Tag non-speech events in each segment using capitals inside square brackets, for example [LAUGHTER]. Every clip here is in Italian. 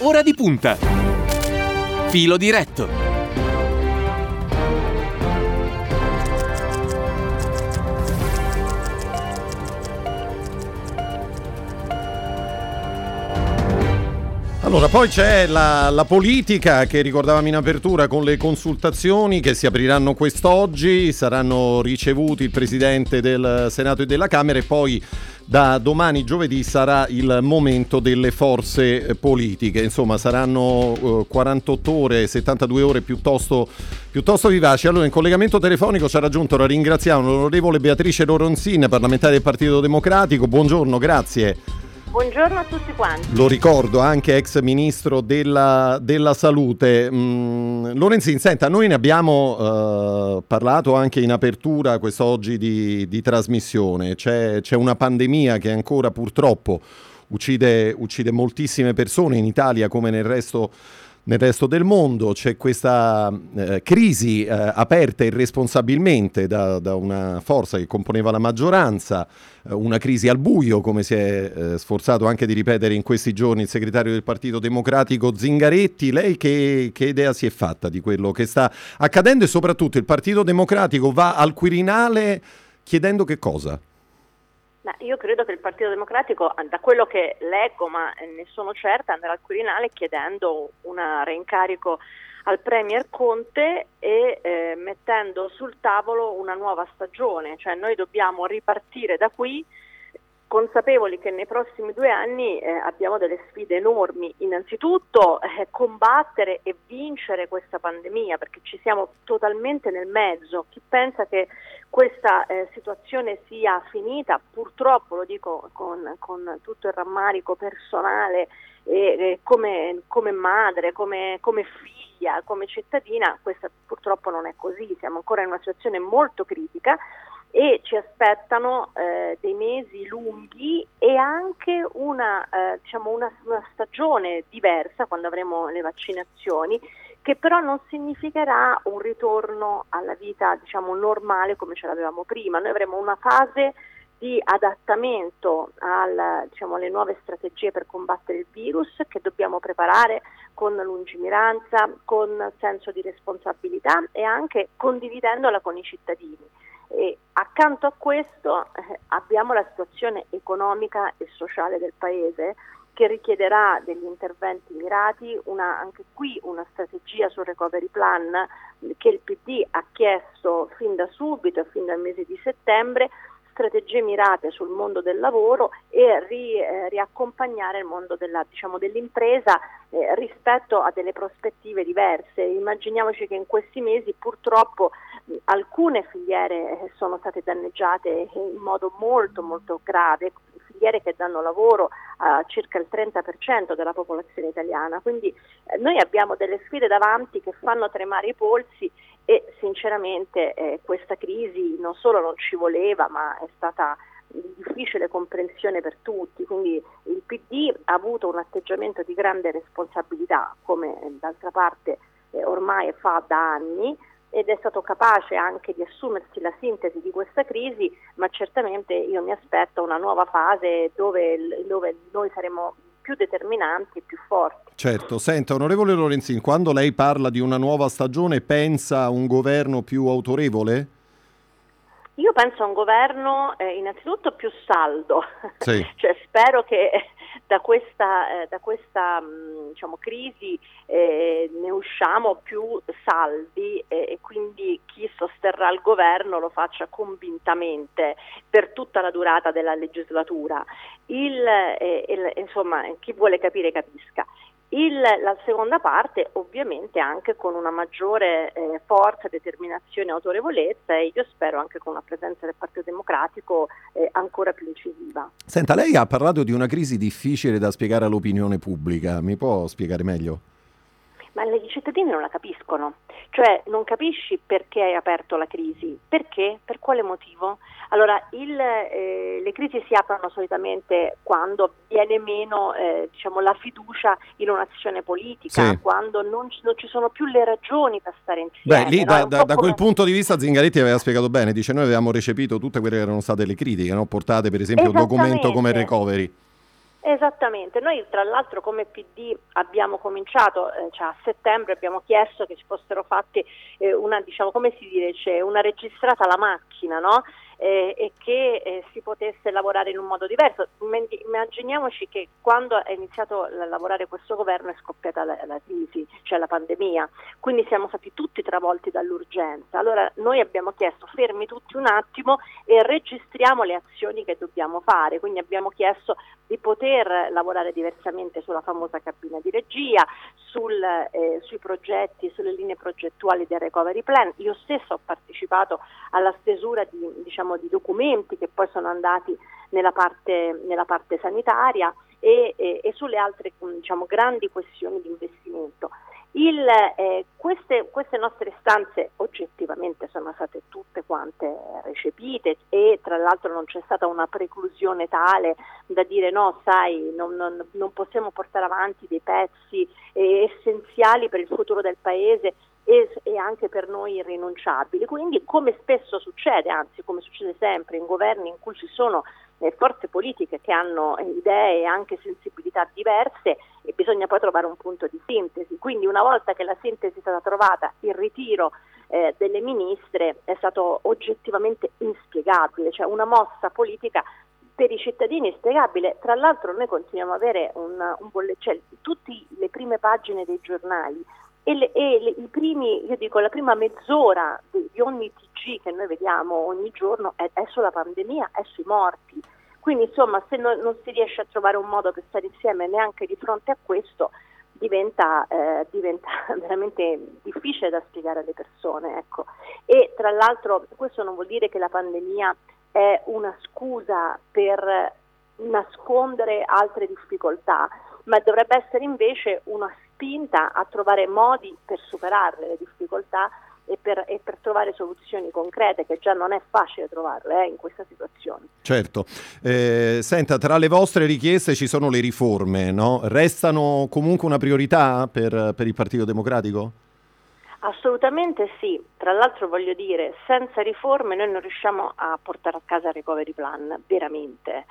Ora di punta. Filo diretto. Allora, poi c'è la, la, politica che ricordavamo in apertura con le consultazioni che si apriranno quest'oggi, saranno ricevuti il Presidente del Senato e della Camera e poi da domani giovedì sarà il momento delle forze politiche, insomma saranno eh, 48 ore, 72 ore piuttosto, piuttosto vivaci. Allora in collegamento telefonico ci ha raggiunto, la ringraziamo, l'onorevole Beatrice Loronzin, parlamentare del Partito Democratico, buongiorno, grazie. Buongiorno a tutti quanti. Lo ricordo, anche ex ministro della, della Salute. Mm, Lorenzin, senta, noi ne abbiamo uh, parlato anche in apertura quest'oggi di, di trasmissione. C'è, c'è, una pandemia che ancora purtroppo uccide, uccide moltissime persone in Italia come nel resto nel resto del mondo, c'è questa eh, crisi eh, aperta irresponsabilmente da, da, una forza che componeva la maggioranza, eh, una crisi al buio, come si è eh, sforzato anche di ripetere in questi giorni il segretario del Partito Democratico Zingaretti. Lei che, che idea si è fatta di quello che sta accadendo e soprattutto il Partito Democratico va al Quirinale chiedendo che cosa? Io credo che il Partito Democratico, da quello che leggo, ma ne sono certa, andrà al Quirinale chiedendo un reincarico al Premier Conte e eh, mettendo sul tavolo una nuova stagione, cioè noi dobbiamo ripartire da qui consapevoli che nei prossimi due anni eh, abbiamo delle sfide enormi. Innanzitutto eh, combattere e vincere questa pandemia, perché ci siamo totalmente nel mezzo. Chi pensa che questa eh, situazione sia finita, purtroppo lo dico con, con tutto il rammarico personale, come, come, madre, come, come figlia, come cittadina, questa purtroppo non è così, siamo ancora in una situazione molto critica e ci aspettano eh, dei mesi lunghi e anche una, eh, diciamo una, una, stagione diversa quando avremo le vaccinazioni che però non significherà un ritorno alla vita diciamo, normale come ce l'avevamo prima. Noi avremo una fase di adattamento al, diciamo, alle nuove strategie per combattere il virus che dobbiamo preparare con lungimiranza, con senso di responsabilità e anche condividendola con i cittadini. Accanto a questo eh, abbiamo la situazione economica e sociale del Paese che richiederà degli interventi mirati, una, anche qui una strategia sul recovery plan che il PD ha chiesto fin da subito, fin dal mese di settembre, strategie mirate sul mondo del lavoro e ri, eh, riaccompagnare il mondo della, diciamo, dell'impresa eh, rispetto a delle prospettive diverse. Immaginiamoci che in questi mesi purtroppo alcune filiere eh, sono state danneggiate in modo molto molto grave, filiere che danno lavoro a circa il 30% della popolazione italiana. Quindi eh, noi abbiamo delle sfide davanti che fanno tremare i polsi e sinceramente eh, questa crisi non solo non ci voleva ma è stata di difficile comprensione per tutti, quindi il PD ha avuto un atteggiamento di grande responsabilità come d'altra parte eh, ormai fa da anni ed è stato capace anche di assumersi la sintesi di questa crisi, ma certamente io mi aspetto una nuova fase dove, dove noi saremo più determinanti e più forti. Certo, senta, onorevole Lorenzin, quando lei parla di una nuova stagione pensa a un governo più autorevole? Io penso a un governo eh, innanzitutto più saldo, [LAUGHS] sì. cioè, spero che da questa, eh, da questa mh, mm, diciamo, crisi eh, ne usciamo più saldi e quindi chi sosterrà il governo lo faccia convintamente per tutta la durata della legislatura. Il, eh, il, insomma, chi vuole capire capisca. Il, la seconda parte ovviamente anche con una maggiore eh, forza, determinazione e autorevolezza e io spero anche con una presenza del Partito Democratico eh, ancora più incisiva. Senta, lei ha parlato di una crisi difficile da spiegare all'opinione pubblica, mi può spiegare meglio? ma i cittadini non la capiscono, cioè non capisci perché hai aperto la crisi, perché, per quale motivo. Allora, il, eh, le crisi si aprono solitamente quando viene meno eh, diciamo, la fiducia in un'azione politica, sì. quando non, non, ci sono più le ragioni per stare insieme. Beh, lì no? da, da, da, quel punto di vista Zingaretti aveva spiegato bene, dice noi avevamo recepito tutte quelle che erano state le critiche, no? portate per esempio un documento come recovery. Esattamente, noi tra l'altro come PD abbiamo cominciato, eh, cioè a settembre abbiamo chiesto che ci fossero fatte eh, una, diciamo, come si dice, una registrata la macchina, no? Eh, e che eh, si potesse lavorare in un modo diverso. Immaginiamoci che quando è iniziato a lavorare questo governo è scoppiata la, la crisi, cioè la pandemia, quindi siamo stati tutti travolti dall'urgenza. Allora noi abbiamo chiesto fermi tutti un attimo e registriamo le azioni che dobbiamo fare, quindi abbiamo chiesto di poter lavorare diversamente sulla famosa cabina di regia, sul, eh, sui progetti, sulle linee progettuali del recovery plan. Io stesso ho partecipato alla stesura di, diciamo, di documenti che poi sono andati nella parte, nella parte sanitaria e, e, e, sulle altre diciamo, grandi questioni di investimento. Il, eh, queste, queste, nostre istanze oggettivamente sono state tutte quante recepite e tra l'altro non c'è stata una preclusione tale da dire no, sai, non, non, non possiamo portare avanti dei pezzi eh, essenziali per il futuro del Paese e, e, anche per noi irrinunciabili. Quindi come spesso succede, anzi come succede sempre in governi in cui ci sono eh, forze politiche che hanno eh, idee e anche sensibilità diverse e bisogna poi trovare un punto di sintesi. Quindi una volta che la sintesi è stata trovata, il ritiro eh, delle ministre è stato oggettivamente inspiegabile, cioè una mossa politica per i cittadini inspiegabile. Tra l'altro noi continuiamo ad avere un, un bollettino, cioè tutte le prime pagine dei giornali e, le, e le, i primi, io dico, la prima mezz'ora di, di, ogni TG che noi vediamo ogni giorno è, è, sulla pandemia, è sui morti. Quindi insomma se no, non si riesce a trovare un modo per stare insieme neanche di fronte a questo diventa, eh, diventa [LAUGHS] veramente difficile da spiegare alle persone. Ecco. E tra l'altro questo non vuol dire che la pandemia è una scusa per nascondere altre difficoltà, ma dovrebbe essere invece una spinta a trovare modi per superare le difficoltà e per, e per, trovare soluzioni concrete, che già non è facile trovarle eh, in questa situazione. Certo. Eh, senta, tra le vostre richieste ci sono le riforme, no? Restano comunque una priorità per, per il Partito Democratico? Assolutamente sì, tra l'altro voglio dire, senza riforme noi non riusciamo a portare a casa il recovery plan, veramente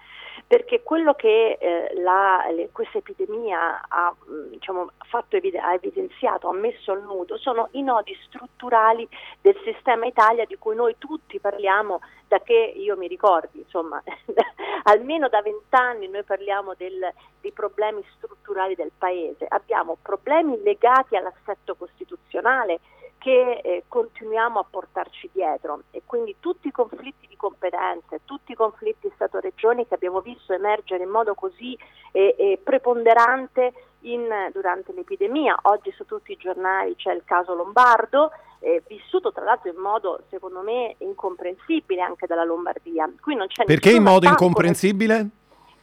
perché quello che eh, la, le, questa epidemia ha, mm, diciamo, fatto, ha evidenziato, ha messo al nudo, sono i nodi strutturali del sistema Italia di cui noi tutti parliamo da che io mi ricordi, insomma, [LAUGHS] almeno da vent'anni noi parliamo del, dei problemi strutturali del Paese. Abbiamo problemi legati all'assetto costituzionale, che eh, continuiamo a portarci dietro e quindi tutti i conflitti di competenze, tutti i conflitti Stato-Regioni che abbiamo visto emergere in modo così eh, eh, preponderante in, durante l'epidemia, oggi su tutti i giornali c'è il caso Lombardo, eh, vissuto tra l'altro in modo secondo me incomprensibile anche dalla Lombardia. Perché in modo incomprensibile?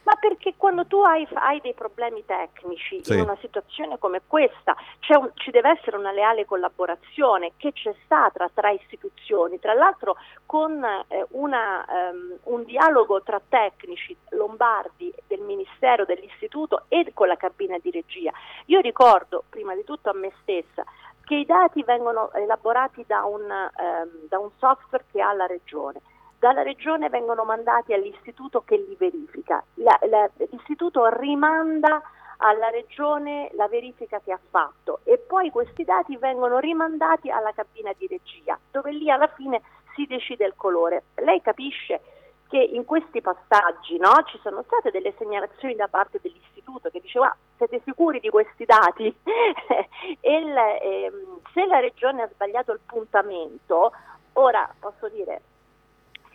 Ma perché quando tu hai, hai dei problemi tecnici sì. in una situazione come questa un, ci deve essere una leale collaborazione che c'è stata tra istituzioni, tra l'altro con eh, una, um, un dialogo tra tecnici lombardi del Ministero, dell'Istituto e con la cabina di regia. Io ricordo prima di tutto a me stessa che i dati vengono elaborati da un, um, da un software che ha la regione dalla regione vengono mandati all'istituto che li verifica. La, la, l'istituto rimanda alla regione la verifica che ha fatto e poi questi dati vengono rimandati alla cabina di regia, dove lì alla fine si decide il colore. Lei capisce che in questi passaggi no, ci sono state delle segnalazioni da parte dell'istituto che diceva siete sicuri di questi dati? [LAUGHS] e il, eh, se la regione ha sbagliato il puntamento, ora posso dire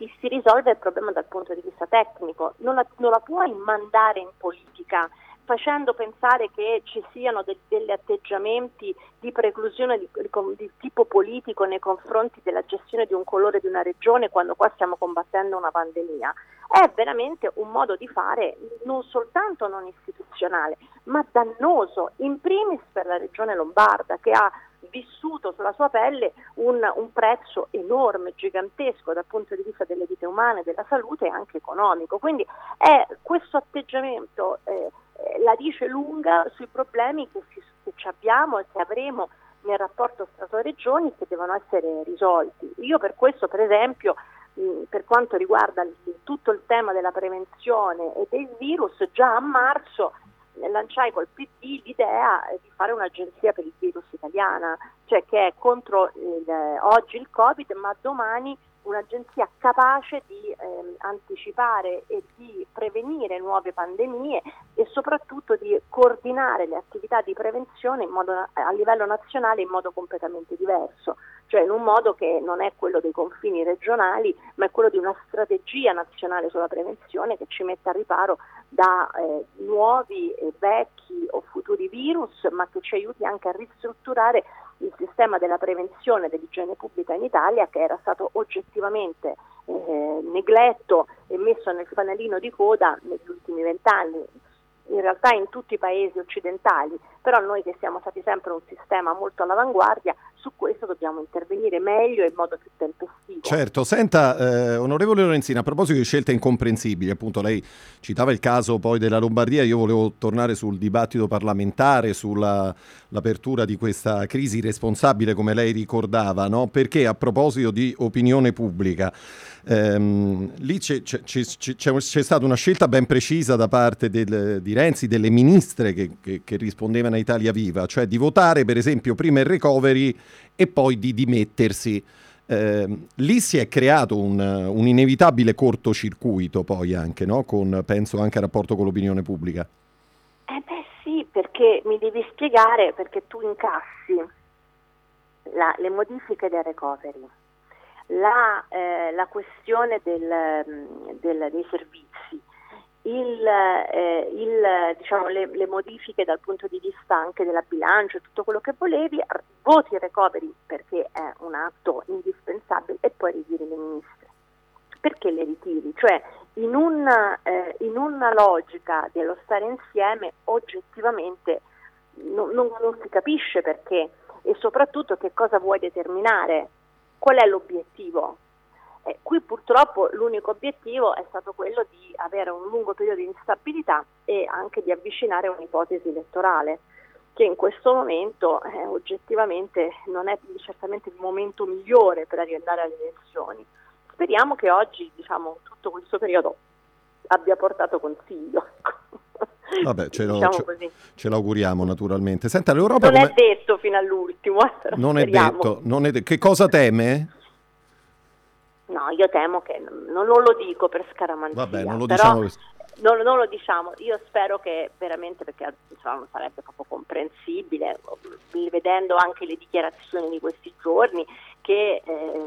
si, si, risolve il problema dal punto di vista tecnico, non la, non la puoi mandare in politica facendo pensare che ci siano de, degli atteggiamenti di preclusione di, di, tipo politico nei confronti della gestione di un colore di una regione quando qua stiamo combattendo una pandemia. È veramente un modo di fare non soltanto non istituzionale, ma dannoso, in primis per la regione lombarda che ha vissuto sulla sua pelle un, un, prezzo enorme, gigantesco dal punto di vista delle vite umane, della salute e anche economico. Quindi è questo atteggiamento eh, la dice lunga sui problemi che, si, che abbiamo e che avremo nel rapporto Stato-Regioni che devono essere risolti. Io per questo, per esempio, per quanto riguarda tutto il tema della prevenzione e del virus, già a marzo lanciai col PD l'idea di fare un'agenzia per il virus italiana, cioè che è contro il, oggi il Covid, ma domani un'agenzia capace di eh, anticipare e di prevenire nuove pandemie e soprattutto di coordinare le attività di prevenzione modo, a livello nazionale in modo completamente diverso, cioè in un modo che non è quello dei confini regionali, ma è quello di una strategia nazionale sulla prevenzione che ci metta a riparo da eh, nuovi, eh, vecchi o futuri virus, ma che ci aiuti anche a ristrutturare il sistema della prevenzione dell'igiene pubblica in Italia che era stato oggettivamente eh, negletto e messo nel fanalino di coda negli ultimi vent'anni in realtà in tutti i paesi occidentali, però noi che siamo stati sempre un sistema molto all'avanguardia, su questo dobbiamo intervenire meglio e in modo più tempestivo. Certo, senta, eh, onorevole Lorenzina, a proposito di scelte incomprensibili, appunto lei citava il caso poi della Lombardia, io volevo tornare sul dibattito parlamentare, sull'apertura di questa crisi responsabile, come lei ricordava, no? perché a proposito di opinione pubblica, ehm, lì c'è, c'è, c'è, c'è, stata una scelta ben precisa da parte del, di Renzi, delle ministre che, che, che rispondevano a Italia Viva, cioè di votare per esempio prima il recovery e poi di dimettersi. Eh, lì si è creato un, un, inevitabile cortocircuito poi anche, no? con, penso anche al rapporto con l'opinione pubblica. Eh beh sì, perché mi devi spiegare perché tu incassi la, le modifiche del recovery, la, eh, la questione del, del, dei servizi, il, eh, il, diciamo, le, le, modifiche dal punto di vista anche della bilancia, tutto quello che volevi, voti il recovery perché è un atto indispensabile e poi ritiri le ministre. Perché le ritiri? Cioè in una, eh, in una logica dello stare insieme oggettivamente non, non, non si capisce perché e soprattutto che cosa vuoi determinare, qual è l'obiettivo eh, qui purtroppo l'unico obiettivo è stato quello di avere un lungo periodo di instabilità e anche di avvicinare un'ipotesi elettorale che in questo momento eh, oggettivamente non è certamente il momento migliore per andare alle elezioni. Speriamo che oggi diciamo, tutto questo periodo abbia portato consiglio. Vabbè, ce, lo, [LAUGHS] diciamo ce, ce, l'auguriamo naturalmente. Senta, l'Europa non come... è detto fino all'ultimo. Non è detto, non è de... Che cosa teme? No, io temo che non, non lo dico per scaramanzia, Vabbè, non lo però diciamo. Non, non, lo diciamo, io spero che veramente, perché insomma, non sarebbe proprio comprensibile, vedendo anche le dichiarazioni di questi giorni, che eh,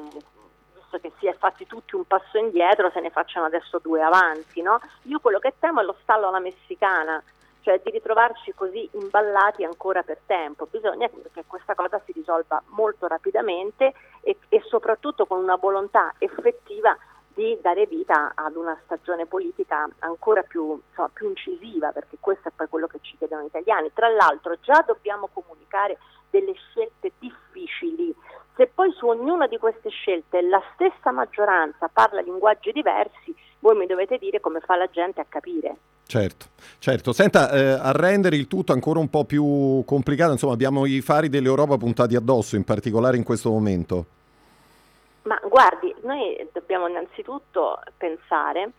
visto che si è fatti tutti un passo indietro, se ne facciano adesso due avanti. No? Io quello che temo è lo stallo alla messicana, cioè di ritrovarci così imballati ancora per tempo. Bisogna che questa cosa si risolva molto rapidamente e, e soprattutto con una volontà effettiva di dare vita ad una stagione politica ancora più, insomma, più, incisiva, perché questo è poi quello che ci chiedono gli italiani. Tra l'altro già dobbiamo comunicare delle scelte difficili. Se poi su ognuna di queste scelte la stessa maggioranza parla linguaggi diversi, voi mi dovete dire come fa la gente a capire. Certo, certo. Senta, eh, a rendere il tutto ancora un po' più complicato, insomma, abbiamo i fari dell'Europa puntati addosso, in particolare in questo momento. Ma guardi, noi dobbiamo innanzitutto pensare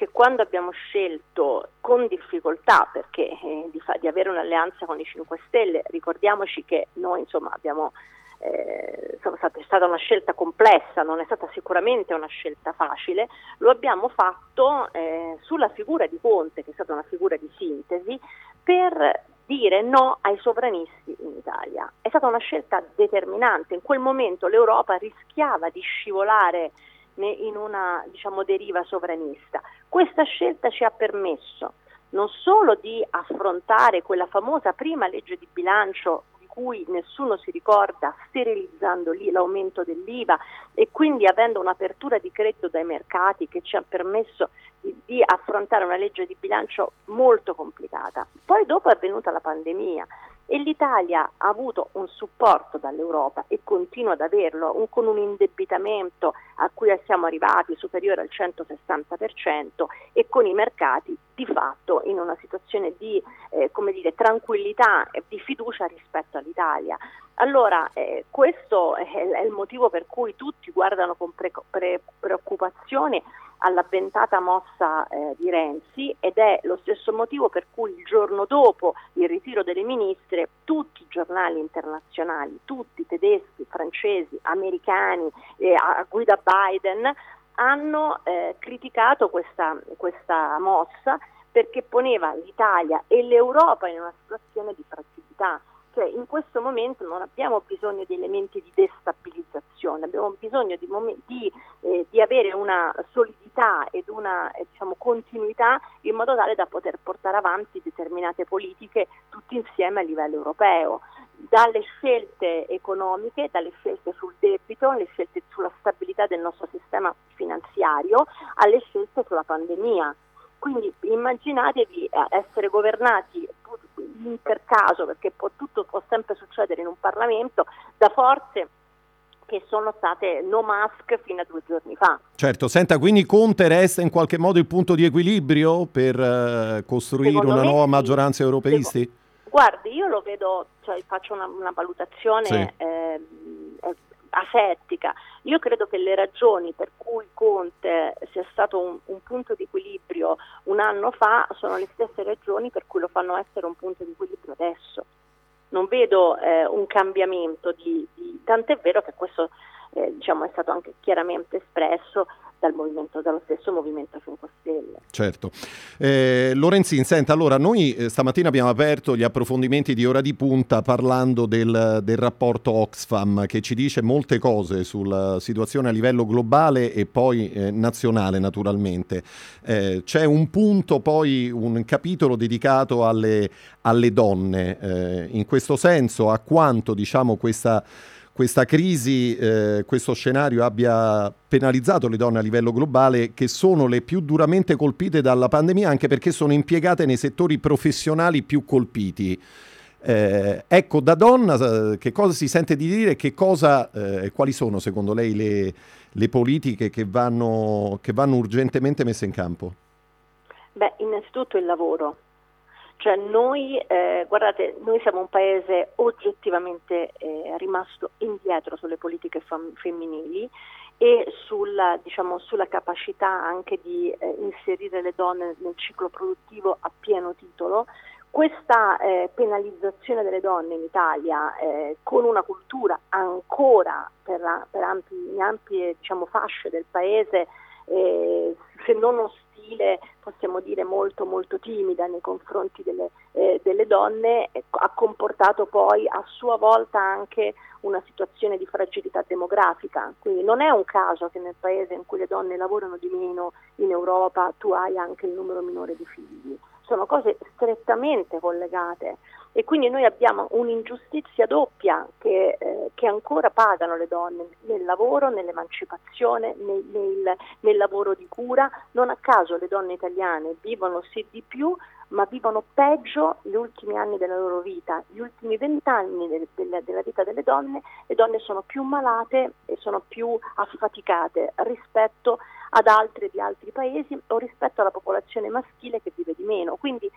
che quando abbiamo scelto con difficoltà, perché eh, di, fa- di, avere un'alleanza con i 5 Stelle, ricordiamoci che noi insomma abbiamo eh, è stata una scelta complessa, non è stata sicuramente una scelta facile, lo abbiamo fatto eh, sulla figura di Conte, che è stata una figura di sintesi, per dire no ai sovranisti in Italia. È stata una scelta determinante, in quel momento l'Europa rischiava di scivolare in una diciamo, deriva sovranista. Questa scelta ci ha permesso non solo di affrontare quella famosa prima legge di bilancio cui nessuno si ricorda, sterilizzando lì l'aumento dell'IVA e quindi avendo un'apertura di credito dai mercati che ci ha permesso di, di affrontare una legge di bilancio molto complicata. Poi dopo è venuta la pandemia e l'Italia ha avuto un supporto dall'Europa e continua ad averlo un, con un indebitamento a cui siamo arrivati superiore al 160% e con i mercati di fatto in una situazione di eh, dire, tranquillità e di fiducia rispetto all'Italia. Allora, eh, questo è, è, il motivo per cui tutti guardano con pre- pre- preoccupazione all'avventata mossa eh, di Renzi ed è lo stesso motivo per cui il giorno dopo il ritiro delle ministre tutti i giornali internazionali, tutti tedeschi, francesi, americani, eh, a guida Biden, hanno eh, criticato questa, questa mossa perché poneva l'Italia e l'Europa in una situazione di fragilità. Cioè, in questo momento non abbiamo bisogno di elementi di destabilizzazione, abbiamo bisogno di, di, eh, di avere una solidità ed una eh, diciamo, continuità in modo tale da poter portare avanti determinate politiche tutti insieme a livello europeo dalle scelte economiche, dalle scelte sul debito, alle scelte sulla stabilità del nostro sistema finanziario, alle scelte sulla pandemia. Quindi immaginatevi eh, essere governati per caso, perché può, tutto può sempre succedere in un Parlamento, da forze che sono state no mask fino a due giorni fa. Certo, senta, quindi Conte resta in qualche modo il punto di equilibrio per uh, costruire Secondo una nuova sì. maggioranza europeisti? Secondo, guardi, io lo vedo, cioè faccio una, una valutazione sì. eh, asettica. Io credo che le ragioni per cui Conte sia stato un, un, punto di equilibrio un anno fa sono le stesse ragioni per cui lo fanno essere un punto di equilibrio adesso. Non vedo eh, un cambiamento di, di, tant'è vero che questo eh, diciamo, è stato anche chiaramente espresso dal movimento, dallo stesso Movimento 5 Stelle. Certo. Eh, Lorenzin, senta, allora noi eh, stamattina abbiamo aperto gli approfondimenti di ora di punta parlando del, del, rapporto Oxfam che ci dice molte cose sulla situazione a livello globale e poi eh, nazionale naturalmente. Eh, c'è un punto poi, un capitolo dedicato alle, alle donne, eh, in questo senso a quanto diciamo questa questa crisi, eh, questo scenario abbia penalizzato le donne a livello globale che sono le più duramente colpite dalla pandemia anche perché sono impiegate nei settori professionali più colpiti. Eh, ecco, da donna eh, che cosa si sente di dire e eh, quali sono secondo lei le, le politiche che vanno, che vanno urgentemente messe in campo? Beh, innanzitutto il lavoro, cioè noi, eh, guardate, noi siamo un paese oggettivamente eh, rimasto indietro sulle politiche fam- femminili e sulla, diciamo, sulla, capacità anche di eh, inserire le donne nel ciclo produttivo a pieno titolo. Questa eh, penalizzazione delle donne in Italia eh, con una cultura ancora per, per ampi, ampie diciamo, fasce del paese eh, se non ostile, possiamo dire molto molto timida nei confronti delle, eh, delle donne, eh, ha comportato poi a sua volta anche una situazione di fragilità demografica. Quindi non è un caso che nel paese in cui le donne lavorano di meno in Europa tu hai anche il numero minore di figli. Sono cose strettamente collegate e quindi noi abbiamo un'ingiustizia doppia che, eh, che ancora pagano le donne nel lavoro, nell'emancipazione, nel, nel, nel lavoro di cura. Non a caso le donne italiane vivono sì di più, ma vivono peggio gli ultimi anni della loro vita, gli ultimi vent'anni del, del, della vita delle donne, le donne sono più malate e sono più affaticate rispetto ad altre di altri paesi o rispetto alla popolazione maschile che vive di meno. Quindi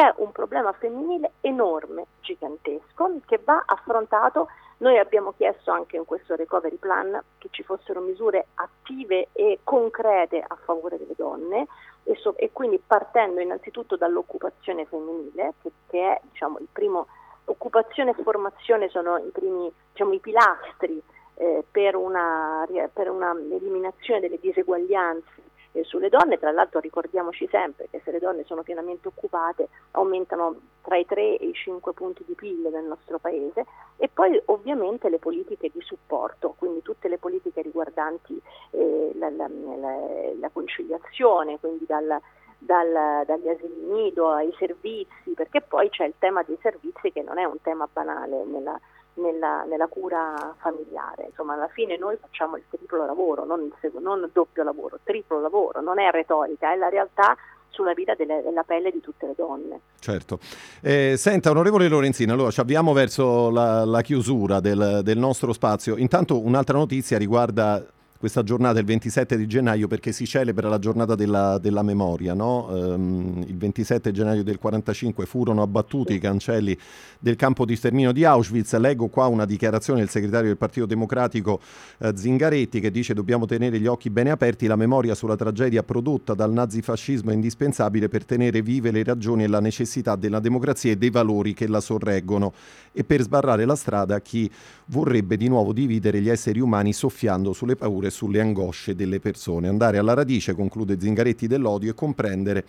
c'è un problema femminile enorme, gigantesco, che va affrontato. Noi abbiamo chiesto anche in questo recovery plan che ci fossero misure attive e concrete a favore delle donne e, so, e quindi partendo innanzitutto dall'occupazione femminile, che, che è diciamo, il primo, occupazione e formazione sono i primi diciamo, i pilastri eh, per, una, per una eliminazione delle diseguaglianze eh, sulle donne, tra l'altro ricordiamoci sempre che se le donne sono pienamente occupate aumentano tra i 3 e i 5 punti di PIL nel nostro paese e poi ovviamente le politiche di supporto, quindi tutte le politiche riguardanti eh, la, la, la, la, conciliazione, quindi dal, dal, dagli asili nido ai servizi, perché poi c'è il tema dei servizi che non è un tema banale nella, nella, nella, cura familiare. Insomma, alla fine noi facciamo il triplo lavoro, non il, non doppio lavoro, triplo lavoro, non è retorica, è la realtà sulla vita delle, della pelle di tutte le donne. Certo. Eh, senta, onorevole Lorenzina, allora ci avviamo verso la, la chiusura del, del nostro spazio. Intanto un'altra notizia riguarda questa giornata, il 27 di gennaio, perché si celebra la giornata della, della memoria. No? Um, il 27 gennaio del 1945 furono abbattuti i cancelli del campo di sterminio di Auschwitz. Leggo qua una dichiarazione del segretario del Partito Democratico eh, Zingaretti che dice dobbiamo tenere gli occhi bene aperti, la memoria sulla tragedia prodotta dal nazifascismo è indispensabile per tenere vive le ragioni e la necessità della democrazia e dei valori che la sorreggono e per sbarrare la strada a chi vorrebbe di nuovo dividere gli esseri umani soffiando sulle paure sulle angosce delle persone. Andare alla radice, conclude Zingaretti, dell'odio e comprendere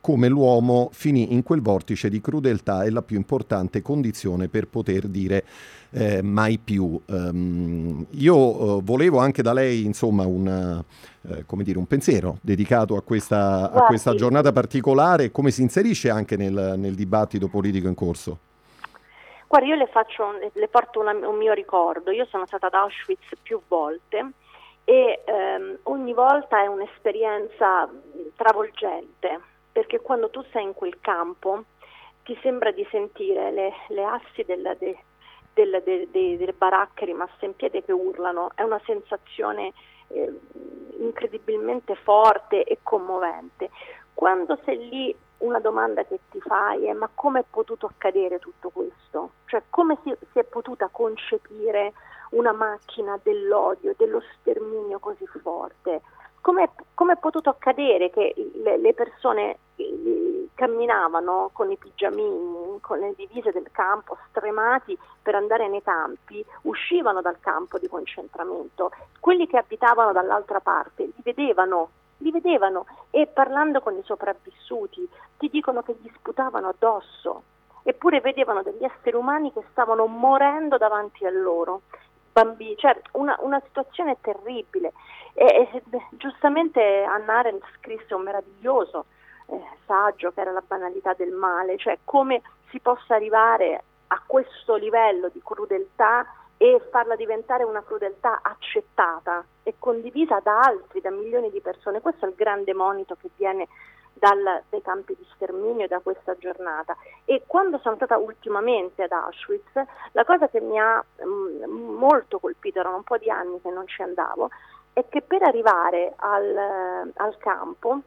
come l'uomo finì in quel vortice di crudeltà è la più importante condizione per poter dire eh, mai più. Um, io uh, volevo anche da lei insomma un, uh, come dire, un pensiero dedicato a questa, a questa, giornata particolare, come si inserisce anche nel, nel dibattito politico in corso. Guarda, io le, faccio, le porto una, un mio ricordo. Io sono stata ad Auschwitz più volte e ehm, ogni volta è un'esperienza travolgente, perché quando tu sei in quel campo ti sembra di sentire le, le assi del, de, del, de, de, delle baracche rimaste in piedi che urlano, è una sensazione eh, incredibilmente forte e commovente. Quando sei lì una domanda che ti fai è ma come è potuto accadere tutto questo? Cioè come si, si è potuta concepire una macchina dell'odio, dello sterminio così forte? Come è potuto accadere che le, le persone eh, camminavano con i pigiamini, con le divise del campo, stremati per andare nei campi, uscivano dal campo di concentramento, quelli che abitavano dall'altra parte li vedevano li vedevano e parlando con i sopravvissuti ti dicono che gli sputavano addosso, eppure vedevano degli esseri umani che stavano morendo davanti a loro bambini, cioè una, una situazione terribile. E, e, giustamente Anna Arendt scrisse un meraviglioso eh, saggio che era la banalità del male, cioè come si possa arrivare a questo livello di crudeltà e farla diventare una crudeltà accettata e condivisa da altri, da milioni di persone. Questo è il grande monito che viene dal, dai campi di sterminio da questa giornata. E quando sono stata ultimamente ad Auschwitz, la cosa che mi ha mh, mm, molto colpito, erano un po' di anni che non ci andavo, è che per arrivare al, al campo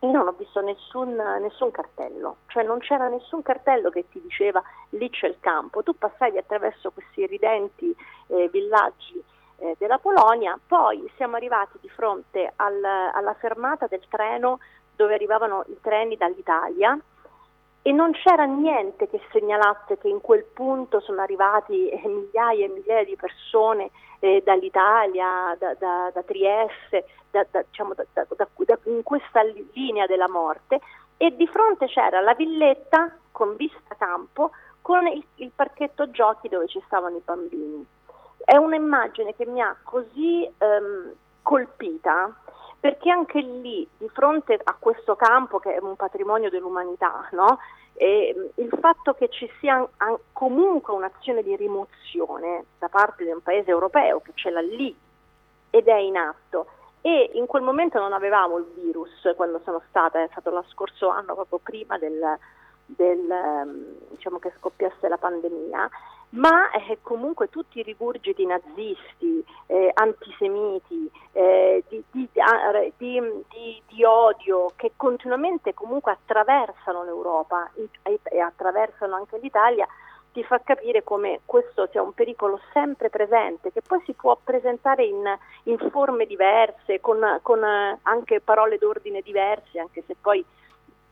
io non ho visto nessun, nessun, cartello, cioè non c'era nessun cartello che ti diceva lì c'è il campo, tu passavi attraverso questi ridenti eh, villaggi eh, della Polonia, poi siamo arrivati di fronte al, alla fermata del treno dove arrivavano i treni dall'Italia e non c'era niente che segnalasse che in quel punto sono arrivati [LAUGHS] migliaia e migliaia di persone eh, dall'Italia, da, da, da Trieste, da, diciamo, in questa linea della morte e di fronte c'era la villetta con vista campo con il, il parchetto giochi dove ci stavano i bambini. È un'immagine che mi ha così ehm, colpita perché anche lì, di fronte a questo campo che è un patrimonio dell'umanità, no? il fatto che ci sia comunque un'azione di rimozione da parte di un paese europeo che ce l'ha lì ed è in atto e in quel momento non avevamo il virus quando sono stata, è stato lo scorso anno proprio prima del, del, ehm, diciamo che scoppiasse la pandemia ma eh, comunque tutti i rigurgiti nazisti, eh, antisemiti, eh, di, di, di, di, odio che continuamente comunque attraversano l'Europa e, e attraversano anche l'Italia, ti fa capire come questo sia un pericolo sempre presente, che poi si può presentare in, in forme diverse, con, con anche parole d'ordine diverse, anche se poi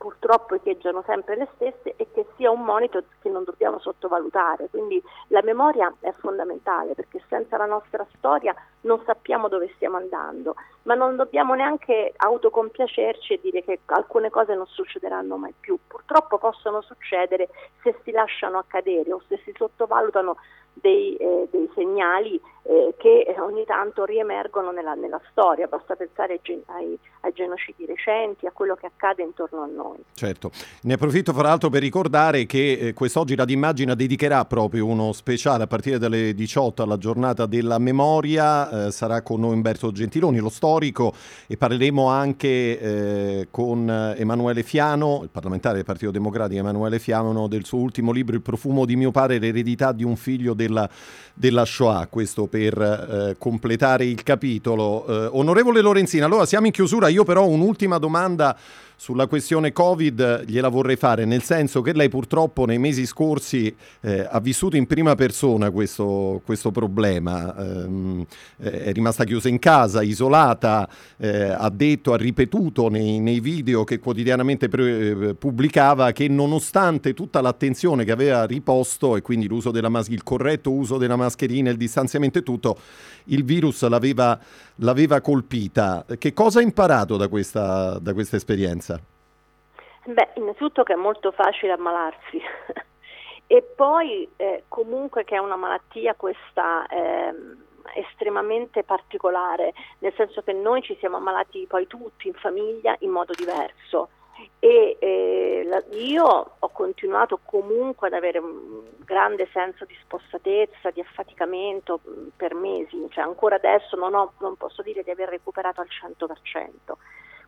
purtroppo echeggiano sempre le stesse e che sia un monito che non dobbiamo sottovalutare. Quindi la memoria è fondamentale perché senza la nostra storia non sappiamo dove stiamo andando, ma non dobbiamo neanche autocompiacerci e dire che alcune cose non succederanno mai più. Purtroppo possono succedere se si lasciano accadere o se si sottovalutano dei, eh, dei segnali eh, che ogni tanto riemergono nella, nella storia, basta pensare ai, ai, genocidi recenti, a quello che accade intorno a noi. Certo, ne approfitto fra l'altro per ricordare che eh, quest'oggi Radio Immagina dedicherà proprio uno speciale a partire dalle 18 alla giornata della memoria eh, sarà con noi Umberto Gentiloni, lo storico, e parleremo anche eh, con Emanuele Fiano, il parlamentare del Partito Democratico Emanuele Fiano, del suo ultimo libro Il profumo di mio padre, l'eredità di un figlio della, della Shoah, questo per eh, completare il capitolo. Eh, onorevole Lorenzina, allora siamo in chiusura, io però ho un'ultima domanda sulla questione Covid gliela vorrei fare, nel senso che lei purtroppo nei mesi scorsi eh, ha vissuto in prima persona questo, questo problema, ehm, eh, è rimasta chiusa in casa, isolata, eh, ha detto, ha ripetuto nei, nei video che quotidianamente pre- eh, pubblicava che nonostante tutta l'attenzione che aveva riposto e quindi mas- il corretto uso della mascherina, il distanziamento e tutto, il virus l'aveva, l'aveva colpita. Che cosa ha imparato da questa, da questa esperienza? Beh, innanzitutto che è molto facile ammalarsi [LAUGHS] e poi eh, comunque che è una malattia questa eh, estremamente particolare, nel senso che noi ci siamo ammalati poi tutti in famiglia in modo diverso e eh, la, io ho continuato comunque ad avere un grande senso di spossatezza, di affaticamento mm, per mesi, cioè ancora adesso non, ho, non posso dire di aver recuperato al 100%.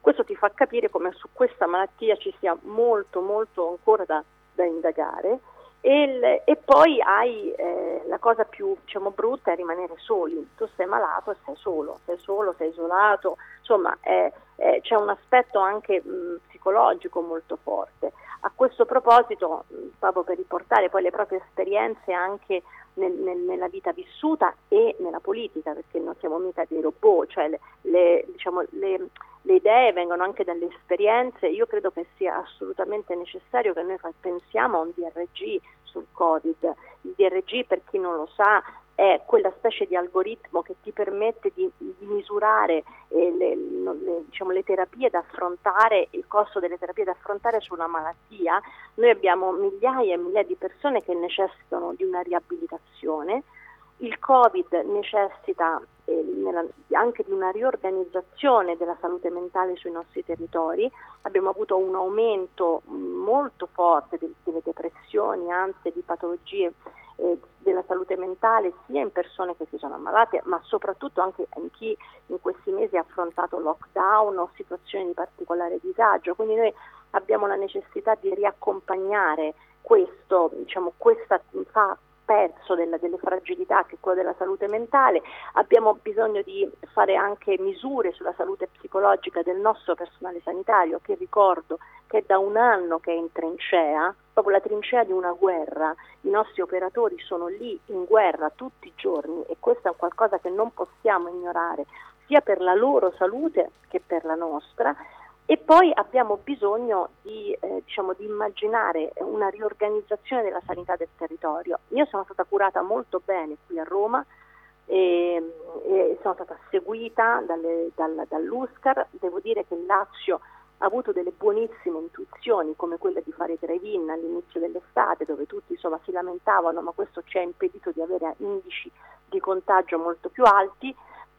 Questo ti fa capire come su questa malattia ci sia molto molto ancora da, da indagare. E, e, poi hai eh, la cosa più diciamo, brutta è rimanere soli, tu sei malato e sei solo, sei solo, sei isolato, insomma è, è, c'è un aspetto anche mh, psicologico molto forte. A questo proposito, mh, proprio per riportare poi le proprie esperienze anche nel, nel, nella vita vissuta e nella politica, perché non siamo mica dei robot, cioè le, le, diciamo, le, le idee vengono anche dalle esperienze, io credo che sia assolutamente necessario che noi pensiamo a un DRG sul Covid. Il DRG, per chi non lo sa, è quella specie di algoritmo che ti permette di, di misurare eh, le, le, diciamo, le, terapie da affrontare, il costo delle terapie da affrontare sulla malattia. Noi abbiamo migliaia e migliaia di persone che necessitano di una riabilitazione. Il Covid necessita eh, anche di una riorganizzazione della salute mentale sui nostri territori. Abbiamo avuto un aumento molto forte de, delle depressioni, anzi di patologie eh, della salute mentale sia in persone che si sono ammalate, ma soprattutto anche in chi in questi mesi ha affrontato lockdown o situazioni di particolare disagio. Quindi noi abbiamo la necessità di riaccompagnare questo, diciamo, questa pezzo della, delle fragilità che è quello della salute mentale, abbiamo bisogno di fare anche misure sulla salute psicologica del nostro personale sanitario che ricordo che è da un anno che è in trincea, proprio la trincea di una guerra, i nostri operatori sono lì in guerra tutti i giorni e questo è qualcosa che non possiamo ignorare sia per la loro salute che per la nostra e poi abbiamo bisogno di, eh, diciamo, di, immaginare una riorganizzazione della sanità del territorio. Io sono stata curata molto bene qui a Roma e, e sono stata seguita dalle, dal, dall'USCAR. Devo dire che il Lazio ha avuto delle buonissime intuizioni come quella di fare drive-in all'inizio dell'estate dove tutti insomma, si lamentavano ma questo ci ha impedito di avere indici di contagio molto più alti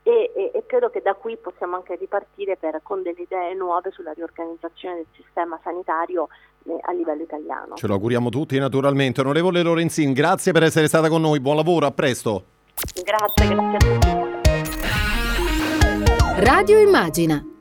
e, e, e, credo che da qui possiamo anche ripartire per, con delle idee nuove sulla riorganizzazione del sistema sanitario eh, a livello italiano. Ce lo auguriamo tutti naturalmente. Onorevole Lorenzin, grazie per essere stata con noi, buon lavoro, a presto. Grazie, grazie a tutti. Radio Immagina